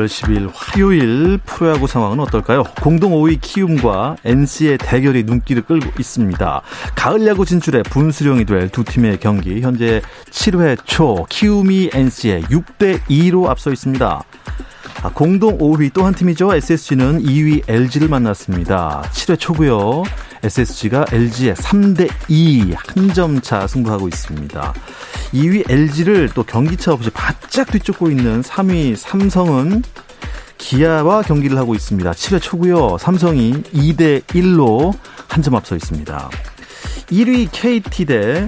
10월 10일 화요일 프로야구 상황은 어떨까요? 공동 5위 키움과 NC의 대결이 눈길을 끌고 있습니다. 가을 야구 진출에 분수령이 될 두 팀의 경기 현재 7회 초 키움이 NC에 6대 2로 앞서 있습니다. 아, 공동 5위 또 한 팀이죠. SSG는 2위 LG를 만났습니다. 7회 초고요. SSG가 LG에 3대 2 한 점 차 승부하고 있습니다. 2위 LG를 또 경기차 없이 바짝 뒤쫓고 있는 3위 삼성은 기아와 경기를 하고 있습니다. 7회 초고요. 삼성이 2대 1로 한 점 앞서 있습니다. 1위 KT 대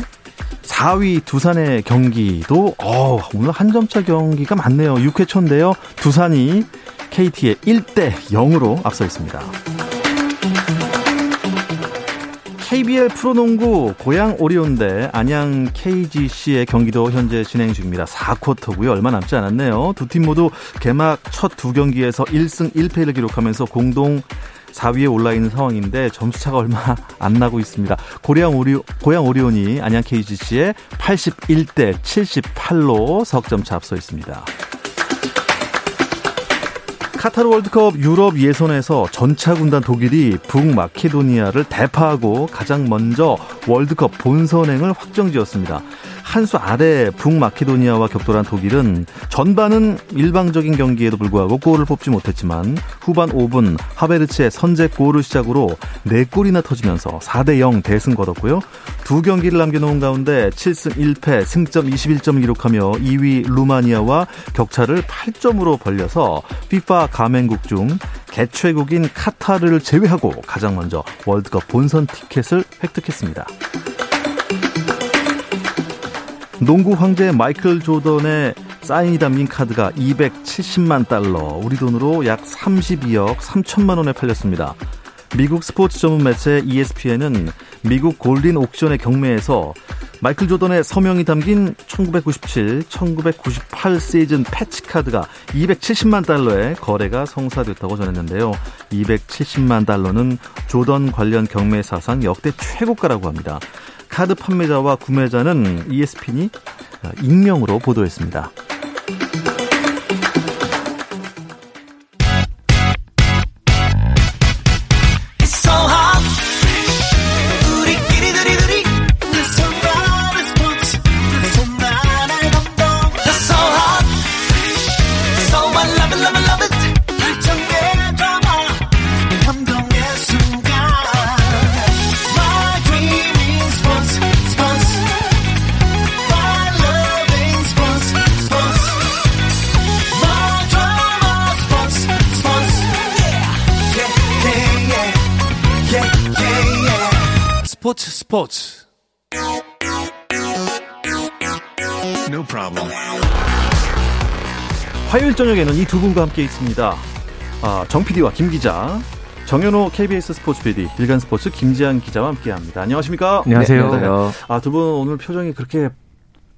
4위 두산의 경기도 어, 오늘 한 점차 경기가 많네요. 6회 초인데요. 두산이 KT의 1대 0으로 앞서 있습니다. KBL 프로농구 고양 오리온 대 안양 KGC의 경기도 현재 진행 중입니다. 4쿼터고요. 얼마 남지 않았네요. 두 팀 모두 개막 첫 두 경기에서 1승 1패를 기록하면서 공동 4위에 올라 있는 상황인데 점수 차가 얼마 안 나고 있습니다. 고양 오리 고양 오리온이 안양 KGC에 81대 78로 석점 차 앞서 있습니다. 카타르 월드컵 유럽 예선에서 전차 군단 독일이 북마케도니아를 대파하고 가장 먼저 월드컵 본선행을 확정지었습니다. 한 수 아래 북마케도니아와 격돌한 독일은 전반은 일방적인 경기에도 불구하고 골을 뽑지 못했지만 후반 5분 하베르츠의 선제골을 시작으로 4골이나 터지면서 4대 0 대승 거뒀고요. 두 경기를 남겨놓은 가운데 7승 1패 승점 21점을 기록하며 2위 루마니아와 격차를 8점으로 벌려서 FIFA 가맹국 중 개최국인 카타르를 제외하고 가장 먼저 월드컵 본선 티켓을 획득했습니다. 농구 황제 마이클 조던의 사인이 담긴 카드가 270만 달러, 우리 돈으로 약 32억 3천만 원에 팔렸습니다. 미국 스포츠 전문 매체 ESPN은 미국 골든 옥션의 경매에서 마이클 조던의 서명이 담긴 1997, 1998 시즌 패치 카드가 270만 달러에 거래가 성사됐다고 전했는데요. 270만 달러는 조던 관련 경매 사상 역대 최고가라고 합니다. 카드 판매자와 구매자는 ESPN이 익명으로 보도했습니다. 스포츠 스포츠 No problem. 화요일 저녁에는 이 두 분과 함께 있습니다. 아, 정 PD와 김 기자, 정현호 KBS 스포츠 PD, 일간 스포츠 김지한 기자와 함께합니다. 안녕하십니까? 안녕하세요. 네, 네. 아, 두 분 오늘 표정이 그렇게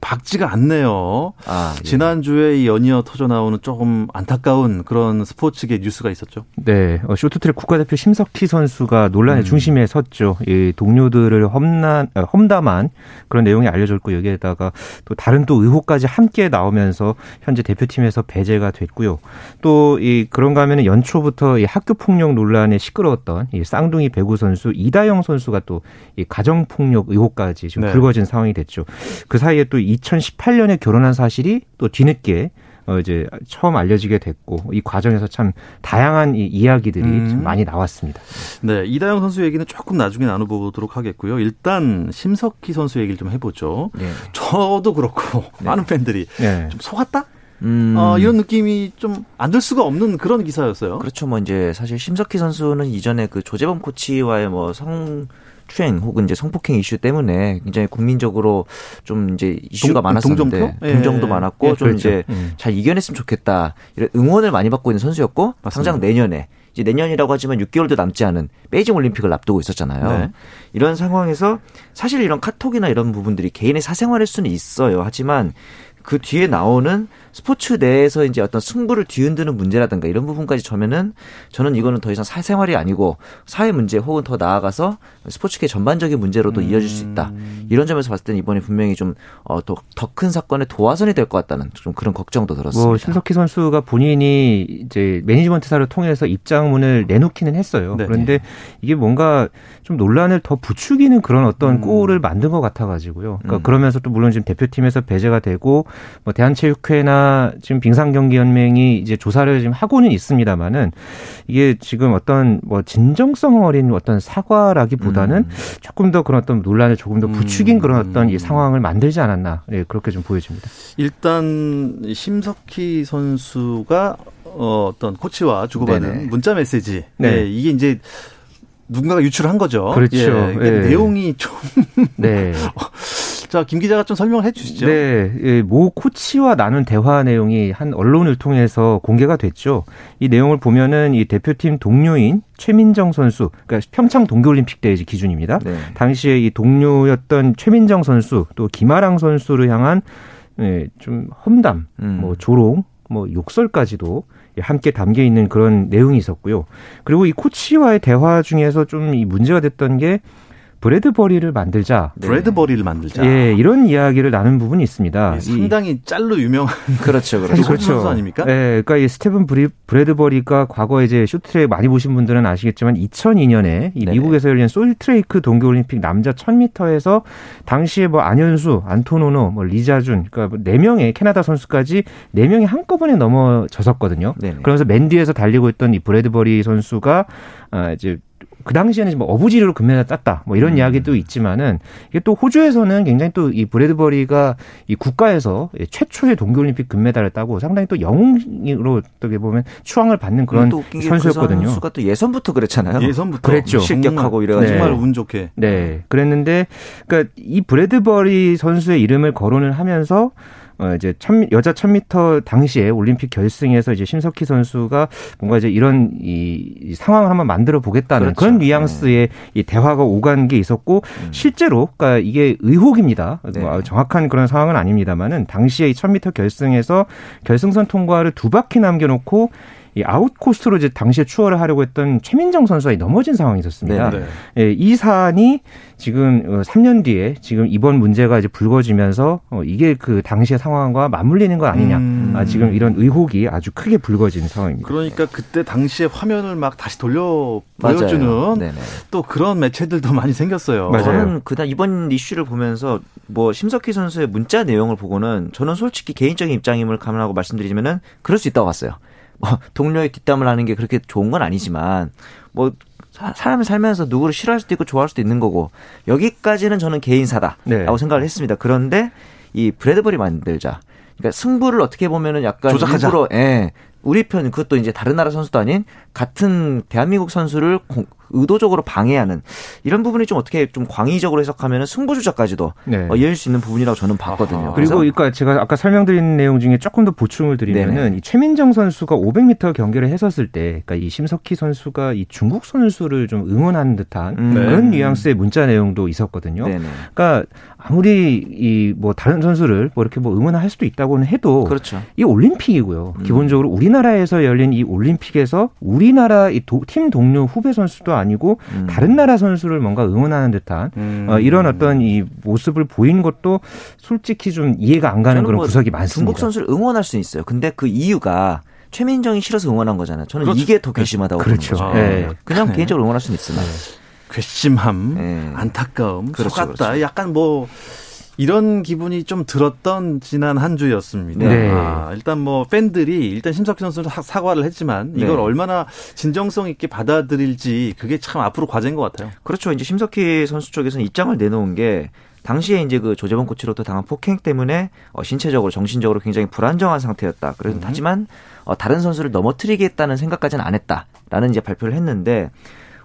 밝지가 않네요. 아, 예. 지난주에 이 연이어 터져 나오는 조금 안타까운 그런 스포츠계 뉴스가 있었죠. 네, 어, 쇼트트랙 국가대표 심석희 선수가 논란의 음. 중심에 섰죠. 이 동료들을 험난, 어, 험담한 그런 내용이 알려졌고 여기에다가 또 다른 또 의혹까지 함께 나오면서 현재 대표팀에서 배제가 됐고요. 또 이 그런가 하면은 연초부터 이 학교 폭력 논란에 시끄러웠던 이 쌍둥이 배구 선수 이다영 선수가 또 이 가정 폭력 의혹까지 좀 네. 불거진 상황이 됐죠. 그 사이에 또 2018년에 결혼한 사실이 또 뒤늦게 어 이제 처음 알려지게 됐고 이 과정에서 참 다양한 이 이야기들이 음. 좀 많이 나왔습니다. 네, 이다영 선수 얘기는 조금 나중에 나눠보도록 하겠고요. 일단 심석희 선수 얘기를 좀 해보죠. 네. 저도 그렇고 많은 팬들이 네. 좀 속았다? 음. 어, 이런 느낌이 좀 안 들 수가 없는 그런 기사였어요. 그렇죠. 뭐 이제 사실 심석희 선수는 이전에 그 조재범 코치와의 뭐 성 성추행 혹은 이제 성폭행 이슈 때문에 굉장히 국민적으로 좀 이제 이슈가 동- 많았었는데 동점표? 예. 동정도 많았고 예, 좀 그렇죠. 이제 음. 잘 이겨냈으면 좋겠다 이런 응원을 많이 받고 있는 선수였고 맞습니다. 당장 내년에 이제 내년이라고 하지만 6개월도 남지 않은 베이징 올림픽을 앞두고 있었잖아요. 네. 이런 상황에서 사실 이런 카톡이나 이런 부분들이 개인의 사생활일 수는 있어요. 하지만 그 뒤에 나오는 스포츠 내에서 이제 어떤 승부를 뒤흔드는 문제라든가 이런 부분까지 저면은 저는 이거는 더 이상 사생활이 아니고 사회 문제 혹은 더 나아가서 스포츠계 전반적인 문제로도 이어질 수 있다. 이런 점에서 봤을 때는 이번에 분명히 좀 어, 더큰 사건의 도화선이 될 것 같다는 좀 그런 걱정도 들었습니다. 뭐 심석희 선수가 본인이 이제 매니지먼트사를 통해서 입장문을 내놓기는 했어요. 네. 그런데 이게 뭔가 좀 논란을 더 부추기는 그런 어떤 음. 꼴을 만든 것 같아가지고요. 그러니까 음. 그러면서 또 물론 지금 대표팀에서 배제가 되고 뭐 대한체육회나 지금 빙상경기연맹이 이제 조사를 지금 하고는 있습니다만은 이게 지금 어떤 뭐 진정성 어린 어떤 사과라기보다는 음. 조금 더 그런 어떤 논란을 조금 더 부추긴 음. 그런 어떤 이 상황을 만들지 않았나 네, 그렇게 좀 보여집니다. 일단 심석희 선수가 어, 어떤 코치와 주고받은 네네. 문자 메시지. 네. 네. 이게 이제 누군가가 유출한 거죠. 그렇죠. 예, 이게 예. 내용이 좀, 네. 자, 김 기자가 좀 설명을 해 주시죠. 네, 예, 모 코치와 나눈 대화 내용이 한 언론을 통해서 공개가 됐죠. 이 내용을 보면은 이 대표팀 동료인 최민정 선수, 그러니까 평창 동계올림픽 때 기준입니다. 네. 당시에 이 동료였던 최민정 선수 또 김아랑 선수를 향한 예, 좀 험담, 음. 뭐 조롱, 뭐 욕설까지도 예, 함께 담겨 있는 그런 내용이 있었고요. 그리고 이 코치와의 대화 중에서 좀 이 문제가 됐던 게 브래드버리를 만들자. 네. 브래드버리를 만들자. 예, 이런 이야기를 나눈 부분이 있습니다. 예, 이- 상당히 짤로 유명한 그렇죠, 그렇죠. 그렇죠. 선수 아닙니까? 예, 그러니까 이 스테븐 브리, 브래드버리가 과거에 이제 쇼트트랙 많이 보신 분들은 아시겠지만 2002년에 이. 미국에서 열린 솔트레이크 동계올림픽 남자 1000m에서 당시에 뭐 안현수, 안톤 오노, 뭐 리자준, 그러니까 네 명의 캐나다 선수까지 네 명이 한꺼번에 넘어졌었거든요. 네네. 그러면서 맨 뒤에서 달리고 있던 이 브래드버리 선수가 아 이제 그 당시에는 뭐 어부지리로 금메달 땄다 뭐 이런 음. 이야기도 있지만은 이게 또 호주에서는 굉장히 또 이 브래드버리가 이 국가에서 최초의 동계올림픽 금메달을 따고 상당히 또 영웅으로 어떻게 보면 추앙을 받는 그런 또 웃긴 게 선수였거든요. 그 선수가 또 예선부터 그랬잖아요. 예선부터 그랬죠. 실격하고 정말, 이래가지고. 정말 네. 운 좋게. 네, 그랬는데 그러니까 이 브래드버리 선수의 이름을 거론을 하면서 어 이제 천, 여자 1000m 당시에 올림픽 결승에서 이제 심석희 선수가 뭔가 이제 이런 이, 이 상황을 한번 만들어 보겠다는 그렇죠. 그런 뉘앙스의 이 대화가 오간 게 있었고 음. 실제로 그러니까 이게 의혹입니다. 네. 뭐 정확한 그런 상황은 아닙니다만은 당시에 이 1000m 결승에서 결승선 통과를 두 바퀴 남겨 놓고 이 아웃 코스트로 이제 당시에 추월을 하려고 했던 최민정 선수가 넘어진 상황이 있었습니다. 네. 예, 이 사안이 지금 어, 3년 뒤에 지금 이번 문제가 이제 불거지면서 어, 이게 그 당시의 상황과 맞물리는 거 아니냐. 음. 아, 지금 이런 의혹이 아주 크게 불거진 상황입니다. 그러니까 그때 당시에 화면을 막 다시 돌려. 보여주는 네네. 또 그런 매체들도 많이 생겼어요. 맞아요. 저는 그날 이번 이슈를 보면서 뭐 심석희 선수의 문자 내용을 보고는 저는 솔직히 개인적인 입장임을 감안하고 말씀드리자면은 그럴 수 있다고 봤어요. 뭐 동료의 뒷담을 하는 게 그렇게 좋은 건 아니지만 뭐 사- 사람이 살면서 누구를 싫어할 수도 있고 좋아할 수도 있는 거고 여기까지는 저는 개인사다라고 네. 생각을 했습니다. 그런데 이 브래드버리 만들자. 그러니까 승부를 어떻게 보면은 약간 조작하자. 일부러 예. 우리 편 그것도 이제 다른 나라 선수도 아닌 같은 대한민국 선수를 공- 의도적으로 방해하는 이런 부분이 좀 어떻게 좀 광의적으로 해석하면은 승부 조작까지도 네. 어, 이어질 수 있는 부분이라고 저는 봤거든요. 아하. 그리고 그러니까 제가 아까 설명드린 내용 중에 조금 더 보충을 드리면은. 이 최민정 선수가 500m 경기를 했었을 때, 그러니까 이 심석희 선수가 이 중국 선수를 좀 응원하는 듯한 음. 그런 네. 뉘앙스의 문자 내용도 있었거든요. 네네. 그러니까 아무리 이 뭐 다른 선수를 뭐 이렇게 뭐 응원할 수도 있다고는 해도 그렇죠. 이 올림픽이고요. 음. 기본적으로 우리나라에서 열린 이 올림픽에서 우리나라 이팀 동료 후배 선수도 아니고 음. 다른 나라 선수를 뭔가 응원하는 듯한 음. 어, 이런 어떤 이 모습을 보인 것도 솔직히 좀 이해가 안 가는 그런 뭐 구석이 많습니다. 중국 선수를 응원할 수는 있어요. 근데 그 이유가 최민정이 싫어서 응원한 거잖아요. 저는 그렇죠. 이게 더 괘씸하다고 그렇죠. 보는 거죠. 예. 그냥 네. 개인적으로 응원할 수는 있으나. 괘씸함, 예. 안타까움, 그렇죠, 속았다. 그렇죠. 약간 뭐 이런 기분이 좀 들었던 지난 한 주였습니다. 네. 아, 일단 뭐 팬들이 일단 심석희 선수는 사- 사과를 했지만 이걸 네. 얼마나 진정성 있게 받아들일지 그게 참 앞으로 과제인 것 같아요. 그렇죠. 이제 심석희 선수 쪽에서는 입장을 내놓은 게 당시에 이제 그 조재범 코치로부터 당한 폭행 때문에 어, 신체적으로 정신적으로 굉장히 불안정한 상태였다. 그래서 하지만 어, 다른 선수를 넘어뜨리겠다는 생각까지는 안 했다라는 이제 발표를 했는데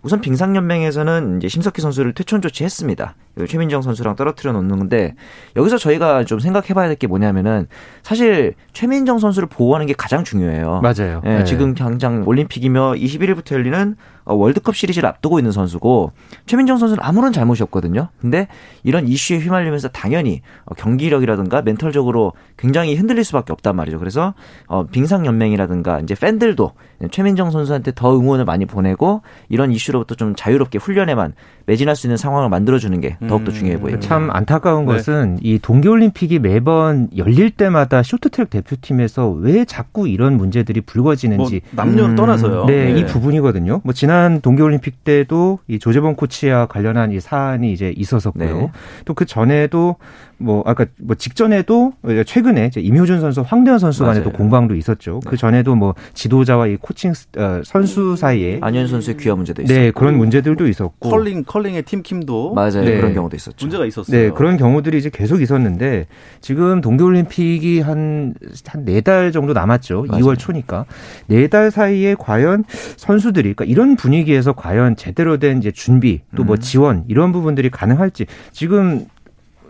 우선 빙상연맹에서는 이제 심석희 선수를 퇴촌 조치했습니다. 최민정 선수랑 떨어뜨려 놓는 건데 여기서 저희가 좀 생각해봐야 될 게 뭐냐면은 사실 최민정 선수를 보호하는 게 가장 중요해요. 맞아요. 예, 네. 지금 당장 올림픽이며 21일부터 열리는 어, 월드컵 시리즈를 앞두고 있는 선수고 최민정 선수는 아무런 잘못이 없거든요. 근데 이런 이슈에 휘말리면서 당연히 어, 경기력이라든가 멘탈적으로 굉장히 흔들릴 수밖에 없단 말이죠. 그래서 어, 빙상 연맹이라든가 이제 팬들도 최민정 선수한테 더 응원을 많이 보내고 이런 이슈로부터 좀 자유롭게 훈련에만 매진할 수 있는 상황을 만들어주는 게 더욱더 음. 중요해 보입니다. 참 안타까운 네. 것은 이 동계올림픽이 매번 열릴 때마다 쇼트트랙 대표팀에서 왜 자꾸 이런 문제들이 뭐 불거지는지 남녀를 음, 떠나서요. 네, 예. 이 부분이거든요. 뭐 지난 동계올림픽 때도 이 조재범 코치와 관련한 이 사안이 이제 있었었고요. 네. 또그 전에도 뭐 아까 뭐 직전에도 최근에 이제 임효준 선수, 황대헌 선수 간에 도 맞아요. 공방도 있었죠. 그 전에도 뭐 지도자와 이 코칭 스- 어, 선수 사이에 안현수 선수의 귀화 문제도 있었고 네 그런 문제들도 있었고 컬링 컬링의 팀 킴도 맞아요 네. 그런 경우도 있었죠. 문제가 있었어요. 네, 그런 경우들이 이제 계속 있었는데 지금 동계올림픽이 한 한 네 달 정도 남았죠. 맞아요. 2월 초니까 네 달 사이에 과연 선수들이 그러니까 이런 분위기에서 과연 제대로 된 이제 준비 또뭐 음. 지원 이런 부분들이 가능할지 지금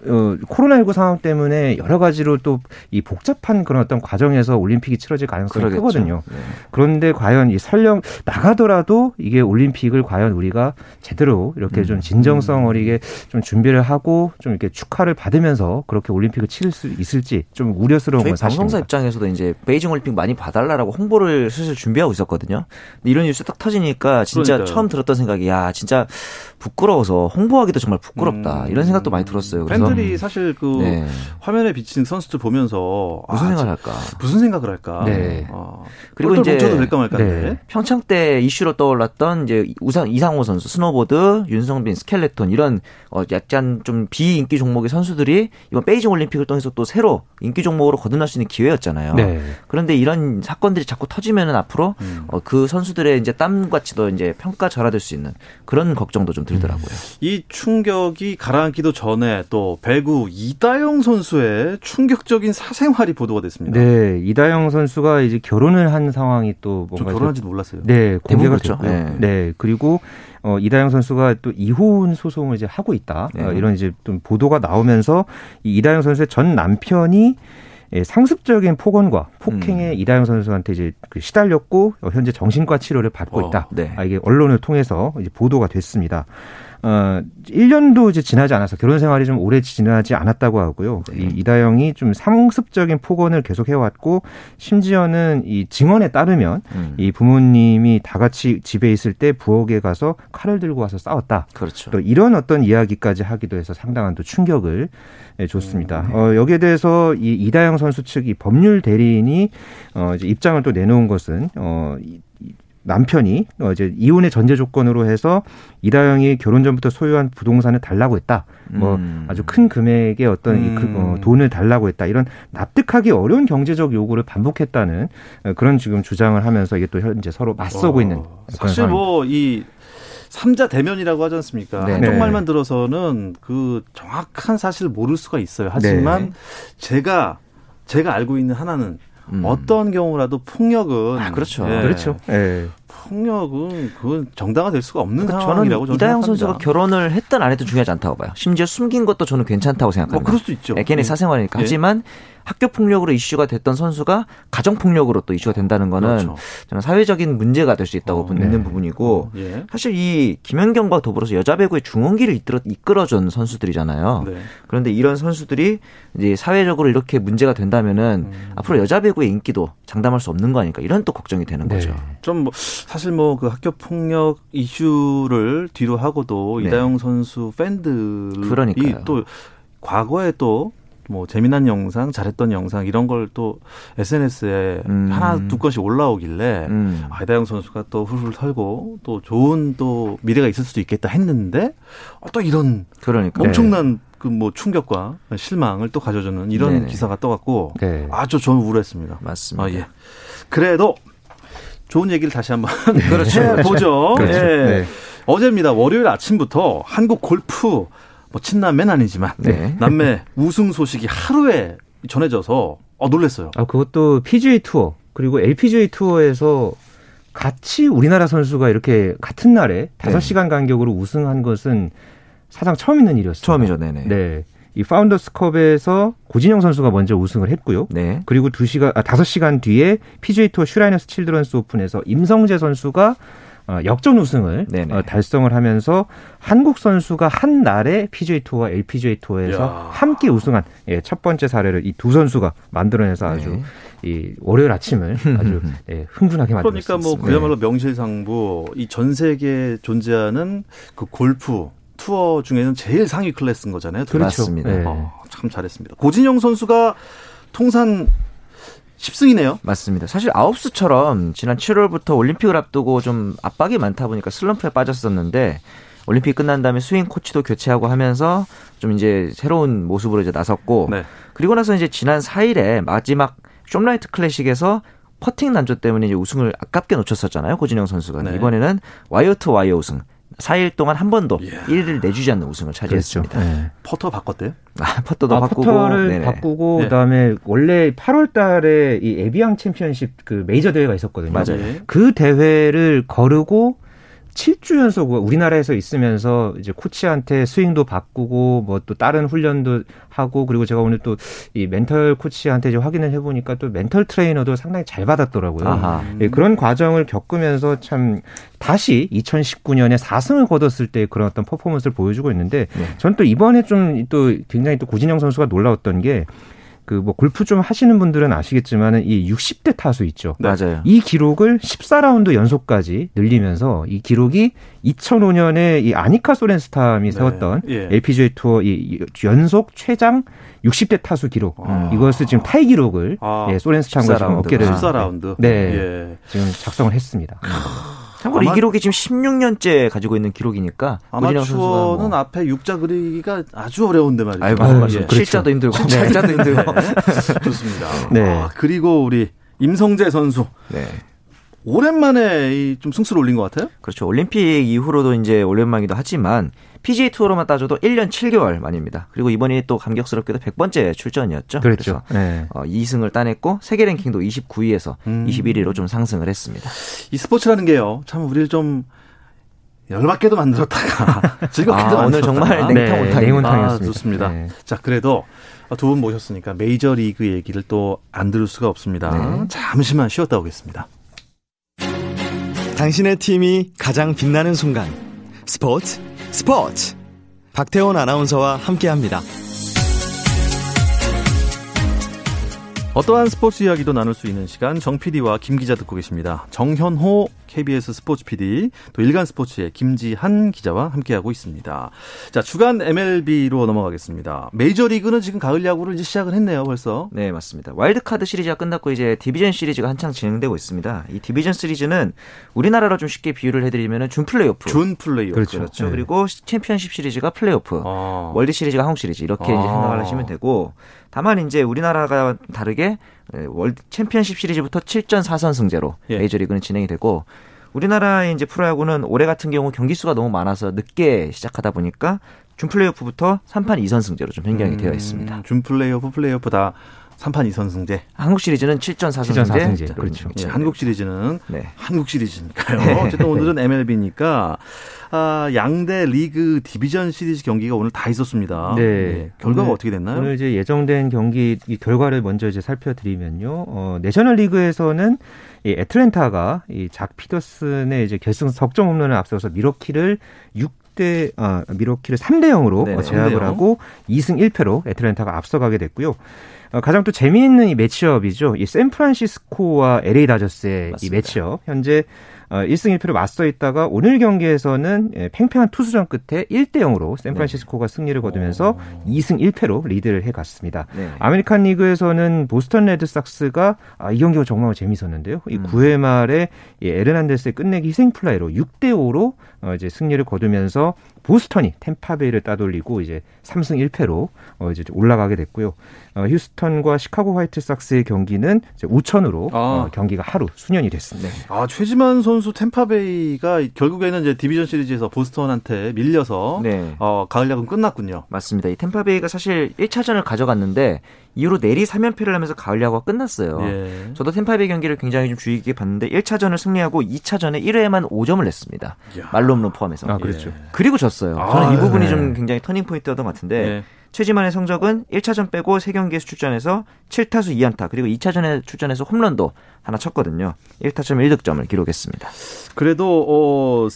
어, 코로나19 상황 때문에 여러 가지로 또 이 복잡한 그런 어떤 과정에서 올림픽이 치러질 가능성이 그러겠죠. 크거든요. 네. 그런데 과연 이 설령 나가더라도 이게 올림픽을 과연 우리가 제대로 이렇게 음. 좀 진정성 어리게 좀 준비를 하고 좀 이렇게 축하를 받으면서 그렇게 올림픽을 치를 수 있을지 좀 우려스러운 저희 건 방송사 사실입니다. 입장에서도 이제 베이징 올림픽 많이 봐달라라고 홍보를 슬슬 준비하고 있었거든요. 근데 이런 뉴스 딱 터지니까 진짜 그러니까요. 처음 들었던 생각이 야 진짜 부끄러워서 홍보하기도 정말 부끄럽다 음. 이런 생각도 많이 들었어요. 그래서 팬들이 사실 그 네. 화면에 비치는 선수들 보면서 무슨 아, 생각을 할까? 무슨 생각을 할까? 네. 어, 그리고 이제- 도 될까 말까인데. 네. 평창 때 이슈로 떠올랐던 이제 우상 이상호 선수, 스노보드, 윤성빈, 스켈레톤 이런 어 약간 좀 비인기 종목의 선수들이 이번 베이징 올림픽을 통해서 또 새로 인기 종목으로 거듭날 수 있는 기회였잖아요. 네. 그런데 이런 사건들이 자꾸 터지면은 앞으로 음. 어, 그 선수들의 이제 땀같이도 이제 평가절하될 수 있는 그런 걱정도 좀 들더라고요. 이 충격이 가라앉기도 전에 또 배구 이다영 선수의 충격적인 사생활이 보도가 됐습니다. 네, 이다영 선수가 이제 결혼을 한 상황이 또저 뭔가 결혼한지도 몰랐어요. 네, 공개가 그렇죠. 됐고요. 네. 네. 그리고 어 이다영 선수가 또 이혼 소송을 이제 하고 있다. 네. 어, 이런 이제 좀 보도가 나오면서 이 이다영 선수의 전 남편이 예, 상습적인 폭언과 폭행에 음. 이다영 선수한테 이제 그 시달렸고 어, 현재 정신과 치료를 받고 어, 있다. 네. 아, 이게 언론을 통해서 이제 보도가 됐습니다. 어, 1년도 이제 지나지 않아서 결혼 생활이 좀 오래 지나지 않았다고 하고요. 네. 이 이다영이 좀 상습적인 폭언을 계속 해 왔고 심지어는 이 증언에 따르면 음. 이 부모님이 다 같이 집에 있을 때 부엌에 가서 칼을 들고 와서 싸웠다. 그렇죠. 또 이런 어떤 이야기까지 하기도 해서 상당한 또 충격을 예, 줬습니다. 음, 네. 어, 여기에 대해서 이 이다영 선수 측이 법률 대리인이 어, 이제 입장을 또 내놓은 것은 어, 이- 이 남편이 어, 이제 이혼의 전제 조건으로 해서 이다영이 결혼 전부터 소유한 부동산을 달라고 했다. 뭐 음. 아주 큰 금액의 어떤 이 그, 어, 음. 돈을 달라고 했다. 이런 납득하기 어려운 경제적 요구를 반복했다는 어, 그런 지금 주장을 하면서 이게 또 현재 서로 맞서고 어, 있는 사실. 뭐 이 삼자 대면이라고 하지 않습니까? 네. 한쪽 네. 말만 들어서는 그 정확한 사실을 모를 수가 있어요. 하지만 네. 제가 제가 알고 있는 하나는 음. 어떤 경우라도 폭력은 아, 그렇죠. 예, 그렇죠. 예. 폭력은 그건 정당화될 수가 없는 그러니까 상황이라고 저는 저는 이다영 생각합니다. 선수가 결혼을 했든 안 해도 중요하지 않다고 봐요. 심지어 숨긴 것도 저는 괜찮다고 생각합니다. 뭐 그럴 수 있죠. 예, 걔네 예. 사생활이니까. 예. 하지만 학교 폭력으로 이슈가 됐던 선수가 가정 폭력으로 또 이슈가 된다는 거는 그렇죠. 저는 사회적인 문제가 될 수 있다고 어, 믿는 네. 부분이고 예. 사실 이 김연경과 더불어서 여자 배구의 중원기를 이끌어, 이끌어준 선수들이잖아요. 네. 그런데 이런 선수들이 이제 사회적으로 이렇게 문제가 된다면은 음. 앞으로 여자 배구의 인기도 장담할 수 없는 거 아닐까 이런 또 걱정이 되는 네. 거죠. 좀 뭐, 사실 뭐 그 학교 폭력 이슈를 뒤로 하고도 네. 이다영 선수 팬들이 그러니까요. 또 과거에 또 뭐 재미난 영상, 잘했던 영상 이런 걸 또 SNS에 음. 하나 두 건씩 올라오길래 음. 아, 이다영 선수가 또 훌훌 털고 또 좋은 또 미래가 있을 수도 있겠다 했는데 어, 또 이런 그러니까 엄청난 그뭐 충격과 실망을 또 가져주는 이런 네네. 기사가 떠갖고 네. 아주 저는 우울했습니다. 맞습니다. 아, 예. 그래도 좋은 얘기를 다시 한번 그렇죠. 해보죠. 그렇죠. 예. 네. 어제입니다. 월요일 아침부터 한국 골프 뭐 친남매는 아니지만 네. 남매 우승 소식이 하루에 전해져서 어 놀랬어요. 아, 그것도 PGA 투어 그리고 LPGA 투어에서 같이 우리나라 선수가 이렇게 같은 날에 네. 5시간 간격으로 우승한 것은 사상 처음 있는 일이었어요. 처음이죠, 네네. 네. 이 파운더스컵에서 고진영 선수가 먼저 우승을 했고요. 네. 그리고 2시간 아 5시간 뒤에 PGA 투어 슈라이너스 칠드런스 오픈에서 임성재 선수가 어, 역전 우승을 네네. 어, 달성을 하면서 한국 선수가 한 날에 PGA 투어와 LPGA 투어에서 야. 함께 우승한 예, 첫 번째 사례를 이 두 선수가 만들어내서 아주 네. 이 월요일 아침을 아주 예, 흥분하게 만들었습니다. 그러니까 뭐 그야말로 명실상부 이 전 세계에 존재하는 그 골프 투어 중에는 제일 상위 클래스인 거잖아요. 그렇죠. 맞습니다. 네. 어, 참 잘했습니다. 고진영 선수가 통산 10승이네요. 맞습니다. 사실 아홉수처럼 지난 7월부터 올림픽을 앞두고 좀 압박이 많다 보니까 슬럼프에 빠졌었는데 올림픽 끝난 다음에 스윙 코치도 교체하고 하면서 좀 이제 새로운 모습으로 이제 나섰고 네. 그리고 나서 이제 지난 4일에 마지막 숍라이트 클래식에서 퍼팅 난조 때문에 이제 우승을 아깝게 놓쳤었잖아요. 고진영 선수가. 네. 이번에는 와이어 투 와이어 우승. 4일 동안 한 번도 이야. 1위를 내주지 않는 우승을 차지했습니다. 네. 퍼터 바꿨대요? 아, 퍼터도 아, 바꾸고 퍼터를 네네. 바꾸고 네. 그다음에 원래 8월 달에 이 에비앙 챔피언십 그 메이저 대회가 있었거든요. 맞아요. 예. 그 대회를 거르고 7주 연속 우리나라에서 있으면서 이제 코치한테 스윙도 바꾸고 뭐 또 다른 훈련도 하고 그리고 제가 오늘 또 이 멘털 코치한테 이제 확인을 해보니까 또 멘털 트레이너도 상당히 잘 받았더라고요. 예, 그런 과정을 겪으면서 참 다시 2019년에 4승을 거뒀을 때 그런 어떤 퍼포먼스를 보여주고 있는데 네. 저는 또 이번에 좀 또 굉장히 또 고진영 선수가 놀라웠던 게 그 뭐 골프 좀 하시는 분들은 아시겠지만은 이 60대 타수 있죠. 맞아요. 이 기록을 14라운드 연속까지 늘리면서 이 기록이 2005년에 이 아니카 소렌스탐이 세웠던 예. LPGA 투어 이 연속 최장 60대 타수 기록 아. 이것을 지금 타이 기록을 아, 예, 소렌스탐과 지금 14라운드. 어깨를 14라운드. 네. 예. 지금 작성을 했습니다. 참고로 이 기록이 지금 16년째 가지고 있는 기록이니까 아마추어는 뭐 앞에 육자 그리기가 아주 어려운데 말이죠. 아유, 아유, 맞아요. 그렇죠. 실자도 힘들고 잘자도 힘들고. 좋습니다. 네. 아, 그리고 우리 임성재 선수 네. 오랜만에 이좀 승수를 올린 것 같아요. 그렇죠. 올림픽 이후로도 이제 오랜만이기도 하지만 PGA 투어로만 따져도 1년 7개월 만입니다. 그리고 이번이 또 감격스럽게도 100번째 출전이었죠. 그렇죠. 그래서 네. 어, 2승을 따냈고 세계 랭킹도 29위에서 음. 21위로 좀 상승을 했습니다. 이 스포츠라는 게요. 참 우리를 좀 열받게도 만들었다가 즐겁게도 아, 오늘 만들었다가. 정말 냉탕 온탕입니다. 냉온탕이었습니다. 아, 좋습니다. 네. 자, 그래도 두 분 모셨으니까 메이저 리그 얘기를 또 안 들을 수가 없습니다. 네. 잠시만 쉬었다 오겠습니다. 당신의 팀이 가장 빛나는 순간 스포츠 스포츠 박태원 아나운서와 함께합니다. 어떠한 스포츠 이야기도 나눌 수 있는 시간 정 PD와 김 기자 듣고 계십니다. 정현호 KBS 스포츠 PD 또 일간 스포츠의 김지한 기자와 함께하고 있습니다. 자 주간 MLB로 넘어가겠습니다. 메이저리그는 지금 가을 야구를 이제 시작을 했네요 벌써. 네, 맞습니다. 와일드카드 시리즈가 끝났고 이제 디비전 시리즈가 한창 진행되고 있습니다. 이 디비전 시리즈는 우리나라로 좀 쉽게 비유를 해드리면 준 플레이오프. 준 플레이오프. 그렇죠. 그렇죠. 네. 그리고 챔피언십 시리즈가 플레이오프. 어. 월드 시리즈가 한국 시리즈 이렇게 이제 아. 생각을 하시면 되고 다만 이제 우리나라가 다르게 에, 월드 챔피언십 시리즈부터 7전 4선 승제로 예. 메이저리그는 진행이 되고 우리나라의 이제 프로야구는 올해 같은 경우 경기 수가 너무 많아서 늦게 시작하다 보니까 준 플레이오프부터 3판 2선 승제로 좀 변경이 되어 있습니다. 음, 준 플레이오프 플레이오프 다 3판 2선 승제. 한국 시리즈는 7전 4선 7전 승제. 4승제, 그렇죠. 예, 한국 시리즈는 네. 한국 시리즈니까요. 어쨌든 오늘은 MLB니까 아, 양대 리그 디비전 시리즈 경기가 오늘 다 있었습니다. 네. 예, 결과가 오늘- 어떻게 됐나요? 오늘 이제 예정된 경기 이 결과를 먼저 이제 살펴드리면요. 어, 내셔널 리그에서는 이 애틀랜타가 이 작 피더슨의 이제 결승 석점 홈런을 앞서서 밀워키를 6 대 아 밀워키를 3대 0으로 네네, 제압을 3대 0. 하고 2승 1패로 애틀랜타가 앞서가게 됐고요. 어, 가장 또 재미있는 이 매치업이죠. 이 샌프란시스코와 LA 다저스의 이 맞습니다. 매치업. 현재 어, 1승 1패로 맞서 있다가 오늘 경기에서는 예, 팽팽한 투수전 끝에 1대 0으로 샌프란시스코가 승리를 거두면서 2승 1패로 리드를 해 갔습니다. 네. 아메리칸 리그에서는 보스턴 레드삭스가 아, 이 경기가 정말 재밌었는데요. 이 음. 9회 말에 이 에르난데스의 끝내기 희생 플라이로 6대 5로 어, 이제 승리를 거두면서 보스턴이 템파베이를 따돌리고 이제 3승 1패로 어 이제 올라가게 됐고요. 어 휴스턴과 시카고 화이트삭스의 경기는 이제 우천으로 아. 어 경기가 하루 순연이 됐습니다. 아, 최지만 선수 템파베이가 결국에는 이제 디비전 시리즈에서 보스턴한테 밀려서 네. 어, 가을 야구 끝났군요. 맞습니다. 이 템파베이가 사실 1차전을 가져갔는데 이후로 내리 3연패를 하면서 가을 야구가 끝났어요. 예. 저도 템파베이 경기를 굉장히 좀 주의 깊게 봤는데 1차전을 승리하고 2차전에 1회에만 5점을 냈습니다. 말롬로 포함해서. 아, 그렇죠. 그리고 졌어요. 아, 저는 이 부분이 네. 좀 굉장히 터닝 포인트였던 것 같은데 예. 최지만의 성적은 1차전 빼고 3경기에서 출전해서 7타수 2안타 그리고 2차전에 출전해서 홈런도 하나 쳤거든요. 1타점 1득점을 기록했습니다. 그래도 어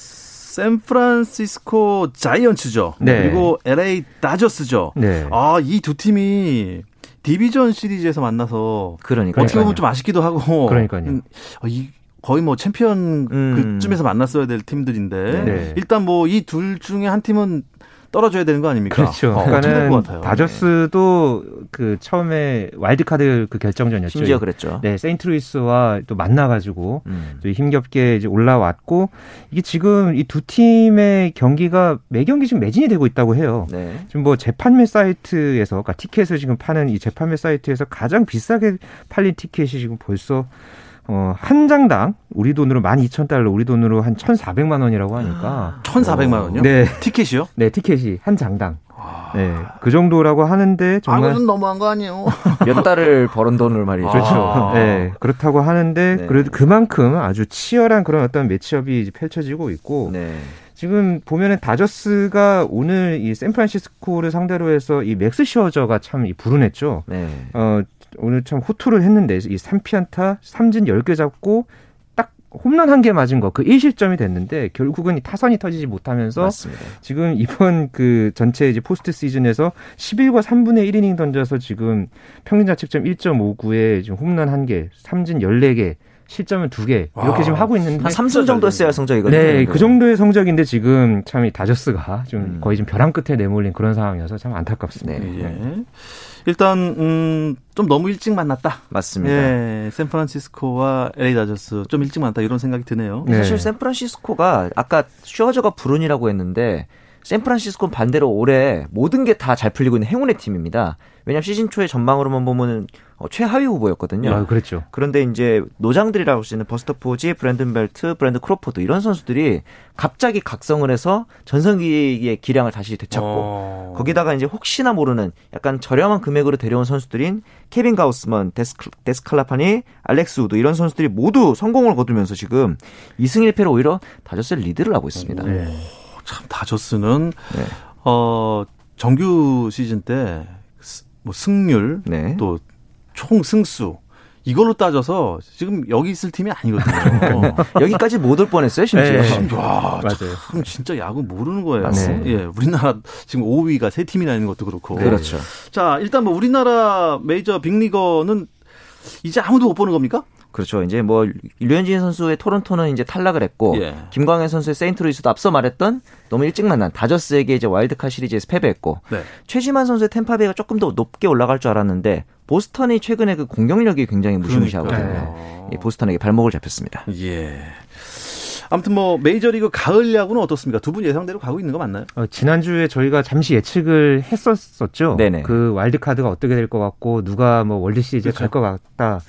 샌프란시스코 자이언츠죠. 네. 그리고 LA 다저스죠. 네. 아, 이 두 팀이 디비전 시리즈에서 만나서 그러니까 어떻게 보면. 좀 아쉽기도 하고 그러니까요. 음, 어, 이 거의 뭐 챔피언 음. 그쯤에서 만났어야 될 팀들인데 네. 일단 뭐 이 둘 중에 한 팀은 떨어져야 되는 거 아닙니까? 그렇죠. 어, 그러니까는? 다저스도 그 처음에 와일드카드 그 결정전이었죠. 심지어 그랬죠. 네, 세인트루이스와 또 만나가지고 음. 또 힘겹게 이제 올라왔고 이게 지금 이 두 팀의 경기가 매 경기 지금 매진이 되고 있다고 해요. 네. 지금 뭐 재판매 사이트에서 그러니까 티켓을 지금 파는 이 재판매 사이트에서 가장 비싸게 팔린 티켓이 지금 벌써 어, 한 장당 우리 돈으로 12,000달러, 우리 돈으로 한 1,400만 원이라고 하니까 1,400만 원요? 네. 티켓이요? 네, 티켓이 한 장당. 아. 네. 그 정도라고 하는데 아, 정말 좀 너무한 거 아니에요? 몇 달을 벌은 돈을 말이죠. 그렇죠. 아. 네, 그렇다고 하는데 네. 그래도 그만큼 아주 치열한 그런 어떤 매치업이 이제 펼쳐지고 있고 네. 지금 보면은 다저스가 오늘 이 샌프란시스코를 상대로 해서 이 맥스 슈어저가 참 이 불운했죠. 네. 어, 오늘 참 호투를 했는데 이 3피안타, 삼진 10개 잡고 딱 홈런 한 개 맞은 거 그 1실점이 됐는데 결국은 이 타선이 터지지 못하면서 맞습니다. 지금 이번 그 전체 이제 포스트 시즌에서 11과 3분의 1이닝 던져서 지금 평균 자책점 1.59에 지금 홈런 1개, 삼진 14개, 실점은 2개 이렇게 와. 지금 하고 있는데 한 3승 정도 했어야 할 성적이거든요. 네, 그 정도의 성적인데 지금 참 이 다저스가 좀 음. 거의 좀 벼랑 끝에 내몰린 그런 상황이어서 참 안타깝습니다. 네. 예. 일단 음, 좀 너무 일찍 만났다. 맞습니다. 예, 샌프란시스코와 LA 다저스 좀 일찍 만났다 이런 생각이 드네요. 네. 사실 샌프란시스코가 아까 슈어저가 불운이라고 했는데 샌프란시스코는 반대로 올해 모든 게 다 잘 풀리고 있는 행운의 팀입니다. 왜냐하면 시즌 초의 전망으로만 보면은 어, 최하위 후보였거든요. 아, 그렇죠. 그런데 이제 노장들이라고 할 수 있는 버스터 포지, 브랜든 벨트, 브랜든 크로포드 이런 선수들이 갑자기 각성을 해서 전성기의 기량을 다시 되찾고 어. 거기다가 이제 혹시나 모르는 약간 저렴한 금액으로 데려온 선수들인 케빈 가우스먼, 데스클, 데스칼라파니, 알렉스 우드 이런 선수들이 모두 성공을 거두면서 지금 2승 1패로 오히려 다저스를 리드를 하고 있습니다. 네. 참 다저스는 네. 어 정규 시즌 때 뭐 승률 네. 또 총 승수 이걸로 따져서 지금 여기 있을 팀이 아니거든요. 여기까지 못 올 뻔했어요, 심지어. 네. 와, 맞아요. 참 진짜 야구 모르는 거예요. 맞습니다. 예, 우리나라 지금 5위가 세 팀이나 있는 것도 그렇고. 그렇죠. 자, 일단 뭐 우리나라 메이저 빅리거는 이제 아무도 못 보는 겁니까? 그렇죠. 이제 뭐 류현진 선수의 토론토는 이제 탈락을 했고 예. 김광현 선수의 세인트루이스도 앞서 말했던 너무 일찍 만난 다저스에게 이제 와일드카 시리즈에서 패배했고 네. 최지만 선수의 템파베이가 조금 더 높게 올라갈 줄 알았는데 보스턴이 최근에 그 공격력이 굉장히 무시무시하거든요. 그러니까요. 이 보스턴에게 발목을 잡혔습니다. 예. 아무튼 뭐 메이저리그 가을 야구는 어떻습니까? 두 분 예상대로 가고 있는 거 맞나요? 어, 지난주에 저희가 잠시 예측을 했었었죠. 네네. 그 와일드카드가 어떻게 될 것 같고 누가 뭐 월드 시리즈에 그렇죠. 갈 것 같다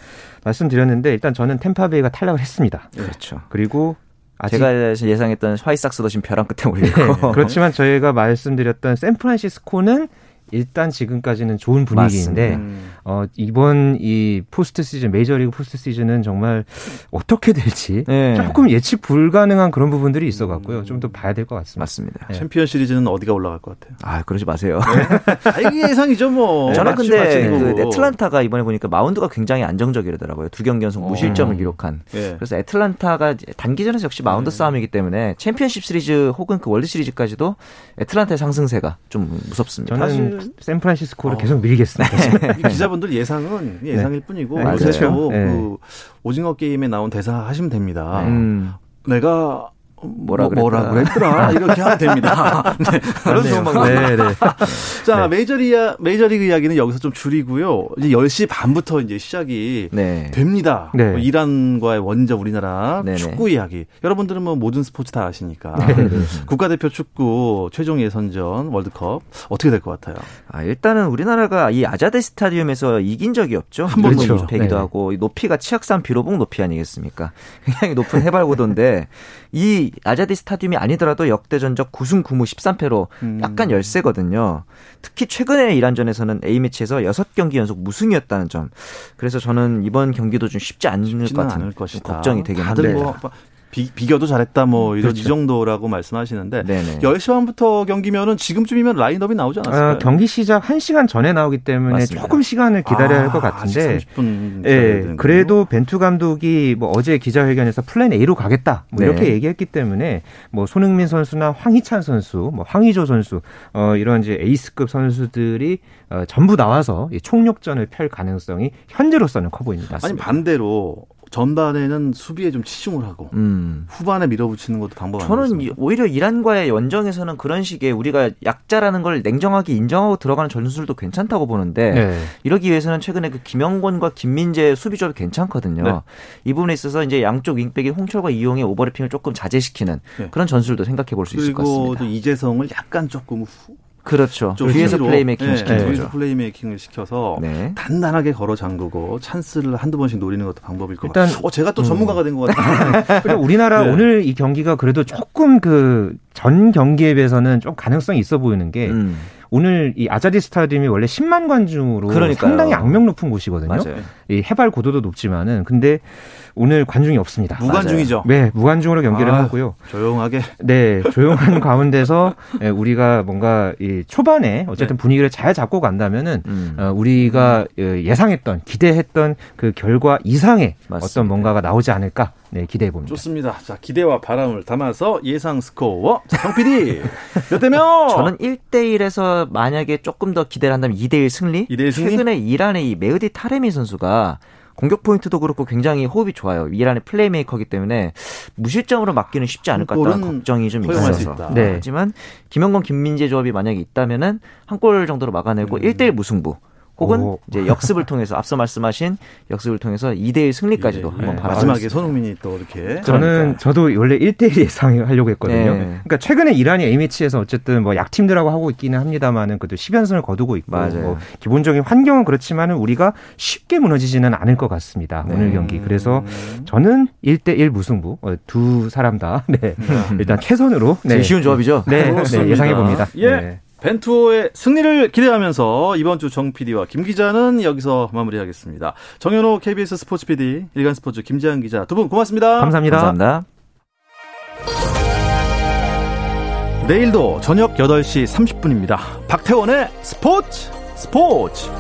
말씀드렸는데 일단 저는 템파베이가 탈락을 했습니다. 그렇죠. 그리고 아직 제가 예상했던 화이트삭스도 지금 벼랑 끝에 몰리고 네, 그렇지만 저희가 말씀드렸던 샌프란시스코는 일단 지금까지는 좋은 분위기인데 음. 어, 이번 이 포스트 시즌 메이저리그 포스트 시즌은 정말 어떻게 될지 네. 조금 예측 불가능한 그런 부분들이 있어 갖고요. 좀 더 봐야 될 것 같습니다. 맞습니다. 네. 챔피언 시리즈는 어디가 올라갈 것 같아요? 아 그러지 마세요. 아, 이게 예상이죠, 뭐. 저는 맞추- 근데 그. 애틀란타가 이번에 보니까 마운드가 굉장히 안정적이더라고요. 두 경기 연속 무실점을 어. 기록한. 예. 그래서 애틀란타가 단기전에서 역시 마운드 네. 싸움이기 때문에 챔피언십 시리즈 혹은 그 월드 시리즈까지도 애틀란타의 상승세가 좀 무섭습니다. 저는 사실- 샌프란시스코를 어. 계속 밀겠습니다. 이 기자 분들 예상은 예상일 뿐이고 네, 요새 그렇죠. 또 네. 그 오징어 게임에 나온 대사 하시면 됩니다. 음, 내가 뭐라 뭐, 뭐라 그랬더라 이렇게 하면 됩니다. 네. 그런 좋은 방법. 네, 네. 자 네. 메이저리아 메이저리그 이야기는 여기서 좀 줄이고요. 이제 10시 반부터 이제 시작이 네. 됩니다. 네. 뭐 이란과의 원정 우리나라 네네. 축구 이야기. 여러분들은 뭐 모든 스포츠 다 아시니까 네. 국가대표 축구 최종 예선전 월드컵 어떻게 될 것 같아요? 아 일단은 우리나라가 이 아자데 스타디움에서 이긴 적이 없죠. 한 번도 그렇죠. 기도 하고 높이가 치악산 비로봉 높이 아니겠습니까? 굉장히 높은 해발고도인데 이 아자디 스타디움이 아니더라도 역대 전적 9승 9무 13패로 음. 약간 열세거든요. 특히 최근에 이란전에서는 A매치에서 6경기 연속 무승이었다는 점. 그래서 저는 이번 경기도 좀 쉽지 않을 것 같은 걱정이 되긴 한데. 뭐 비, 비교도 잘했다 뭐 이런 그렇죠. 이 정도라고 말씀하시는데 네네. 10시 반부터 경기면은 지금쯤이면 라인업이 나오지 않았을까요? 어, 경기 시작 1시간 전에 나오기 때문에 맞습니다. 조금 시간을 기다려야 아, 할것 같은데 30분 예, 그래도 벤투 감독이 뭐 어제 기자회견에서 플랜 A로 가겠다 뭐 네. 이렇게 얘기했기 때문에 뭐 손흥민 선수나 황희찬 선수, 뭐 황의조 선수 어 이런 이제 에이스급 선수들이 어, 전부 나와서 이 총력전을 펼 가능성이 현재로서는 커 보입니다. 아니 반대로 전반에는 수비에 좀 치중을 하고 음. 후반에 밀어붙이는 것도 방법 저는 아니겠습니까? 오히려 이란과의 원정에서는 그런 식의 우리가 약자라는 걸 냉정하게 인정하고 들어가는 전술도 괜찮다고 보는데 네. 이러기 위해서는 최근에 그 김영권과 김민재 수비 조합이 괜찮거든요. 네. 이 부분에 있어서 이제 양쪽 윙백인 홍철과 이용의 오버래핑을 조금 자제시키는 네. 그런 전술도 생각해 볼 수 있을 것 같습니다. 그리고 이재성을 약간 조금 후, 그렇죠. 뒤에서 플레이메이킹 네, 시키는 뒤에서 플레이메이킹을 시켜서 네. 단단하게 걸어 잠그고 찬스를 한두 번씩 노리는 것도 방법일 것 같아요. 어, 제가 또 음. 전문가가 된 것 같아요. 그리고 우리나라 네. 오늘 이 경기가 그래도 조금 그 전 경기에 비해서는 좀 가능성이 있어 보이는 게 음. 오늘 이 아자디 스타디움이 원래 10만 관중으로 그러니까요. 상당히 악명 높은 곳이거든요. 맞아요. 이 해발 고도도 높지만은 근데 오늘 관중이 없습니다. 무관중이죠. 네, 무관중으로 경기를 아, 하고요. 조용하게. 네, 조용한 가운데서 예, 우리가 뭔가 이 초반에 어쨌든 네. 분위기를 잘 잡고 간다면은 음. 어, 우리가 음. 예상했던 기대했던 그 결과 이상의 맞습니다. 어떤 뭔가가 나오지 않을까 네, 기대해 봅니다. 좋습니다. 자, 기대와 바람을 담아서 예상 스코어. 자, 정 PD. 몇 대면? 저는 1대 1에서 만약에 조금 더 기대를 한다면 2대 1 승리? 2대 1 승리? 최근에 이란의 이 메흐디 타레미 선수가 공격 포인트도 그렇고 굉장히 호흡이 좋아요. 이란의 플레이메이커기 때문에 무실점으로 막기는 쉽지 않을 것 같다는 걱정이 좀 있어서. 네. 하지만 김영권 김민재 조합이 만약에 있다면은 한 골 정도로 막아내고 음. 1대1 무승부 혹은 오. 이제 역습을 통해서 앞서 말씀하신 역습을 통해서 2대1 승리까지도 네. 한번 바라 마지막에 손흥민이 또 이렇게 저는 그러니까. 저도 원래 1대1 예상하려고 했거든요. 네. 그러니까 최근에 이란이 A매치에서 어쨌든 뭐 약팀들하고 하고 있기는 합니다만은 그래도 10연승을 거두고 있고 뭐 기본적인 환경은 그렇지만은 우리가 쉽게 무너지지는 않을 것 같습니다. 네. 오늘 경기. 그래서 저는 1대1 무승부 어, 두 사람 다 네. 음. 일단 최선으로 네. 쉬운 조합이죠. 네, 네 예상해 봅니다. 예. 네. 벤투호의 승리를 기대하면서 이번 주 정 PD와 김 기자는 여기서 마무리하겠습니다. 정현호 KBS 스포츠 PD, 일간 스포츠 김재한 기자 두 분 고맙습니다. 감사합니다. 감사합니다. 내일도 저녁 8시 30분입니다. 박태원의 스포츠 스포츠.